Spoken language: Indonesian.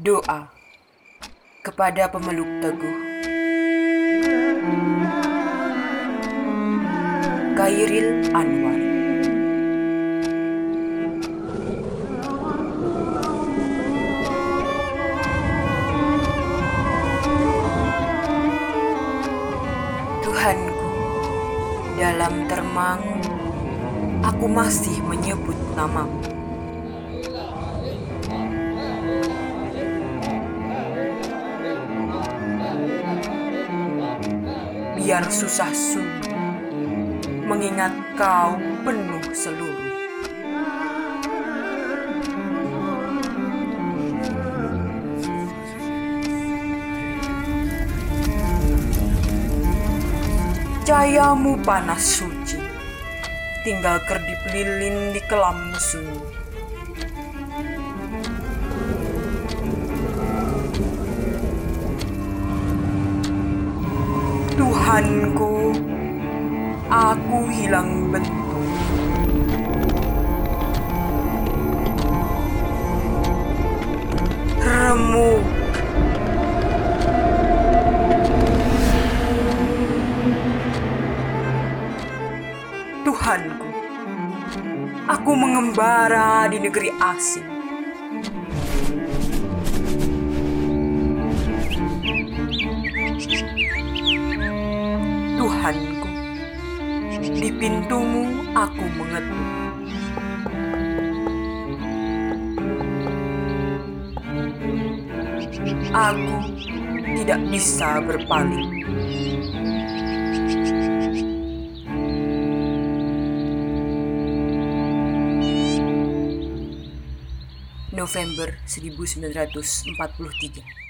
Doa kepada pemeluk teguh. Kairil Anwar. Tuhanku, dalam termang aku masih menyebut namamu. Biar susah sungguh mengingat kau penuh seluruh. Cahayamu panas suci, tinggal kerdip lilin di kelam sunyi. Tuhanku, aku hilang bentuk. Remuk. Tuhanku, aku mengembara di negeri asing. Tuhanku, di pintumu aku mengetuk. Aku tidak bisa berpaling. November 1943